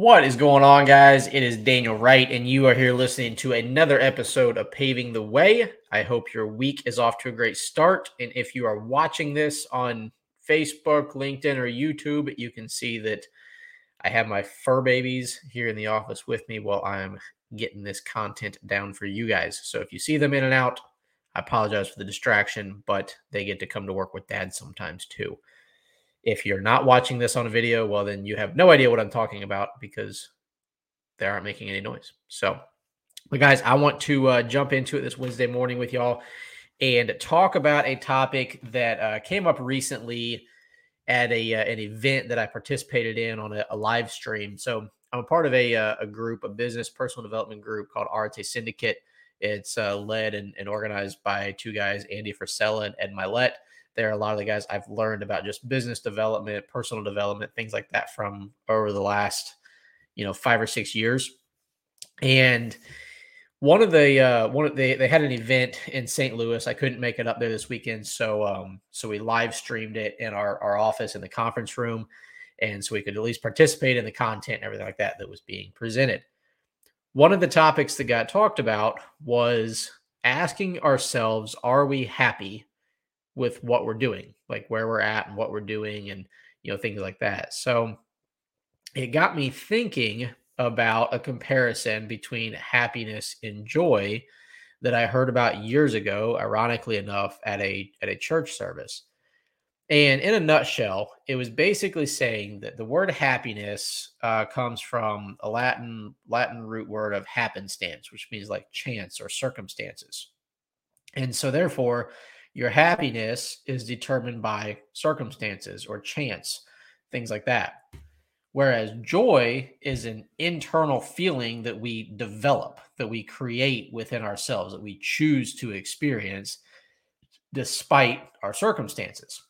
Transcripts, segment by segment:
What is going on, guys? It is Daniel Wright, and you are here listening to another episode of Paving the Way. I hope your week is off to a great start. And if you are watching this on Facebook, LinkedIn, or YouTube, you can see that I have my fur babies here in the office with me while I'm getting this content down for you guys. So if you see them in and out, I apologize for the distraction, but they get to come to work with dad sometimes too. If you're not watching this on a video, well, then you have no idea what I'm talking about because they aren't making any noise. So, but guys, I want to uh, jump into it this Wednesday morning with y'all and talk about a topic that uh, came up recently at a uh, an event that I participated in on a, a, live stream. So I'm a part of a, uh, a group, a business personal development group called RTA Syndicate. It's uh, led and, and, organized by two guys, Andy Frisella and Ed. There are a lot of the guys I've learned about just business development, personal development, things like that from over the last, you know, five or six years. And one of the uh, one of they they had an event in St. Louis. I couldn't make it up there this weekend, so um, so we live streamed it in our our office in the conference room, and so we could at least participate in the content and everything like that that was being presented. One of the topics that got talked about was asking ourselves, are we happy with what we're doing, like where we're at and what we're doing, and you know things like that. So it got me thinking about a comparison between happiness and joy that I heard about years ago, ironically enough, at a at a church service. And in a nutshell, it was basically saying that the word happiness uh, comes from a Latin Latin root word of happenstance, which means like chance or circumstances. And so, therefore, your happiness is determined by circumstances or chance, things like that. Whereas joy is an internal feeling that we develop, that we create within ourselves, that we choose to experience despite our circumstances.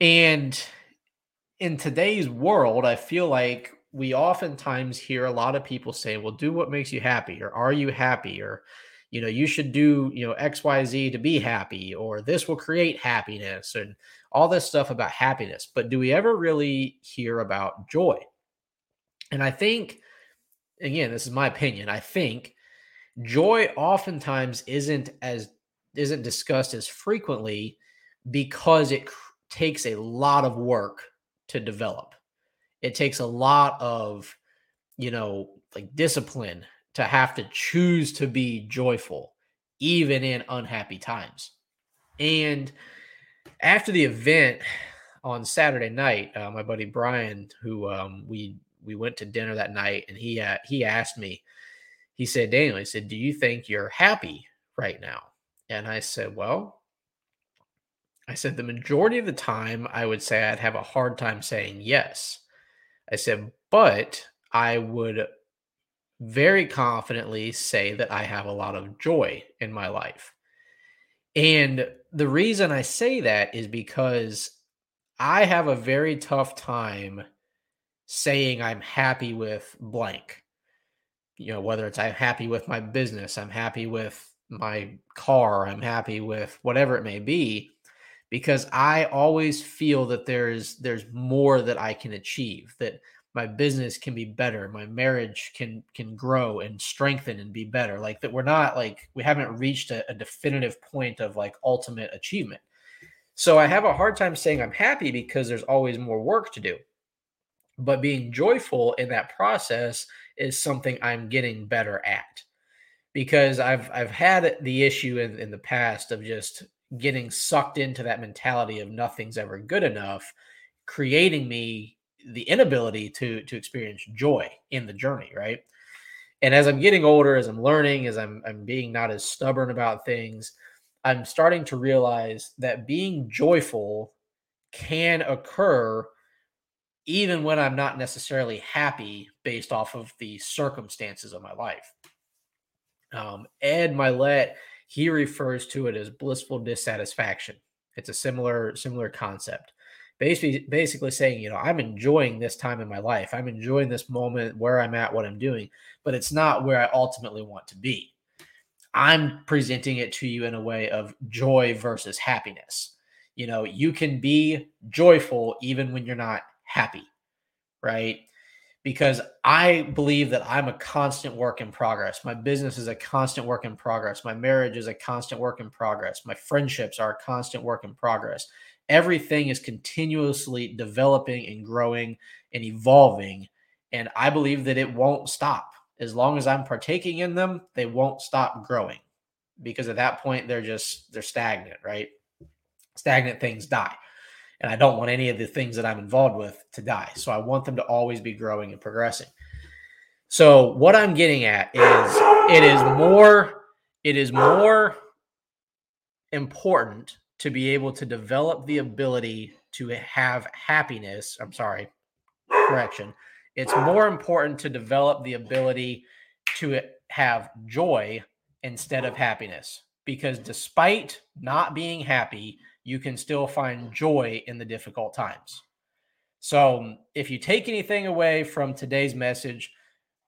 And in today's world, I feel like we oftentimes hear a lot of people say, well, do what makes you happy, or are you happy, or you know, you should do, you know, XYZ to be happy, or this will create happiness, and all this stuff about happiness. But do we ever really hear about joy? And I think, again, this is my opinion. I think joy oftentimes isn't as isn't discussed as frequently because it cr- takes a lot of work to develop. It takes a lot of, you know, like discipline to have to choose to be joyful, even in unhappy times. And after the event on Saturday night, uh, my buddy Brian, who um, we we went to dinner that night, and he uh, he asked me, he said, Daniel, he said, "Do you think you're happy right now?" And I said, "Well." I said the majority of the time, I would say I'd have a hard time saying yes. I said, but I would very confidently say that I have a lot of joy in my life. And the reason I say that is because I have a very tough time saying I'm happy with blank. You know, whether it's I'm happy with my business, I'm happy with my car, I'm happy with whatever it may be because I always feel that there's there's more that I can achieve that my business can be better my marriage can can grow and strengthen and be better like that we're not like we haven't reached a, a, definitive point of like ultimate achievement. So i have a hard time saying i'm happy because there's always more work to do. But being joyful in that process is something i'm getting better at. Because i've i've had the issue in, in the past of just getting sucked into that mentality of nothing's ever good enough creating me the inability to to experience joy in the journey, right? And as I'm getting older, as I'm learning, as I'm I'm being not as stubborn about things, I'm starting to realize that being joyful can occur even when I'm not necessarily happy based off of the circumstances of my life. Um, Ed Mylett, he refers to it as blissful dissatisfaction. It's a similar similar concept basically basically saying, you know, I'm enjoying this time in my life. I'm enjoying this moment where I'm at, what I'm doing, but it's not where I ultimately want to be. I'm presenting it to you in a way of joy versus happiness. You know, you can be joyful even when you're not happy, right? because I believe that I'm a constant work in progress. My business is a constant work in progress. My marriage is a constant work in progress. My friendships are a constant work in progress. Everything is continuously developing and growing and evolving. And I believe that it won't stop. As long as I'm partaking in them, they won't stop growing because at that point they're just they're stagnant, right? Stagnant things die and I don't want any of the things that I'm involved with to die. So I want them to always be growing and progressing. So what I'm getting at is it is more it is more important to be able to develop the ability to have happiness. I'm sorry, correction. It's more important to develop the ability to have joy instead of happiness because despite not being happy, you can still find joy in the difficult times. So, if you take anything away from today's message,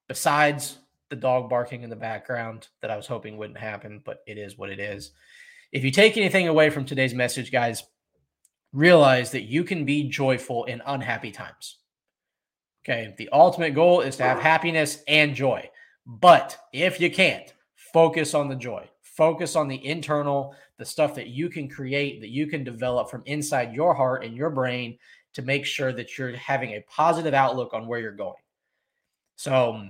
besides the dog barking in the background that I was hoping wouldn't happen, but it is what it is. If you take anything away from today's message, guys, realize that you can be joyful in unhappy times. Okay. The ultimate goal is to have happiness and joy. But if you can't, focus on the joy. Focus on the internal, the stuff that you can create, that you can develop from inside your heart and your brain to make sure that you're having a positive outlook on where you're going. So,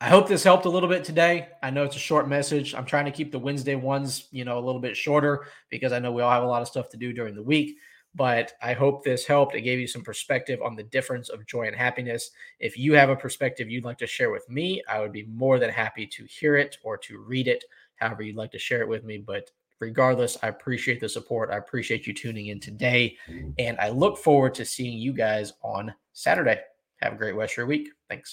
I hope this helped a little bit today. I know it's a short message. I'm trying to keep the Wednesday ones, you know, a little bit shorter because I know we all have a lot of stuff to do during the week. But I hope this helped. It gave you some perspective on the difference of joy and happiness. If you have a perspective you'd like to share with me, I would be more than happy to hear it or to read it however you'd like to share it with me. But regardless, I appreciate the support. I appreciate you tuning in today. And I look forward to seeing you guys on Saturday. Have a great rest of your week. Thanks.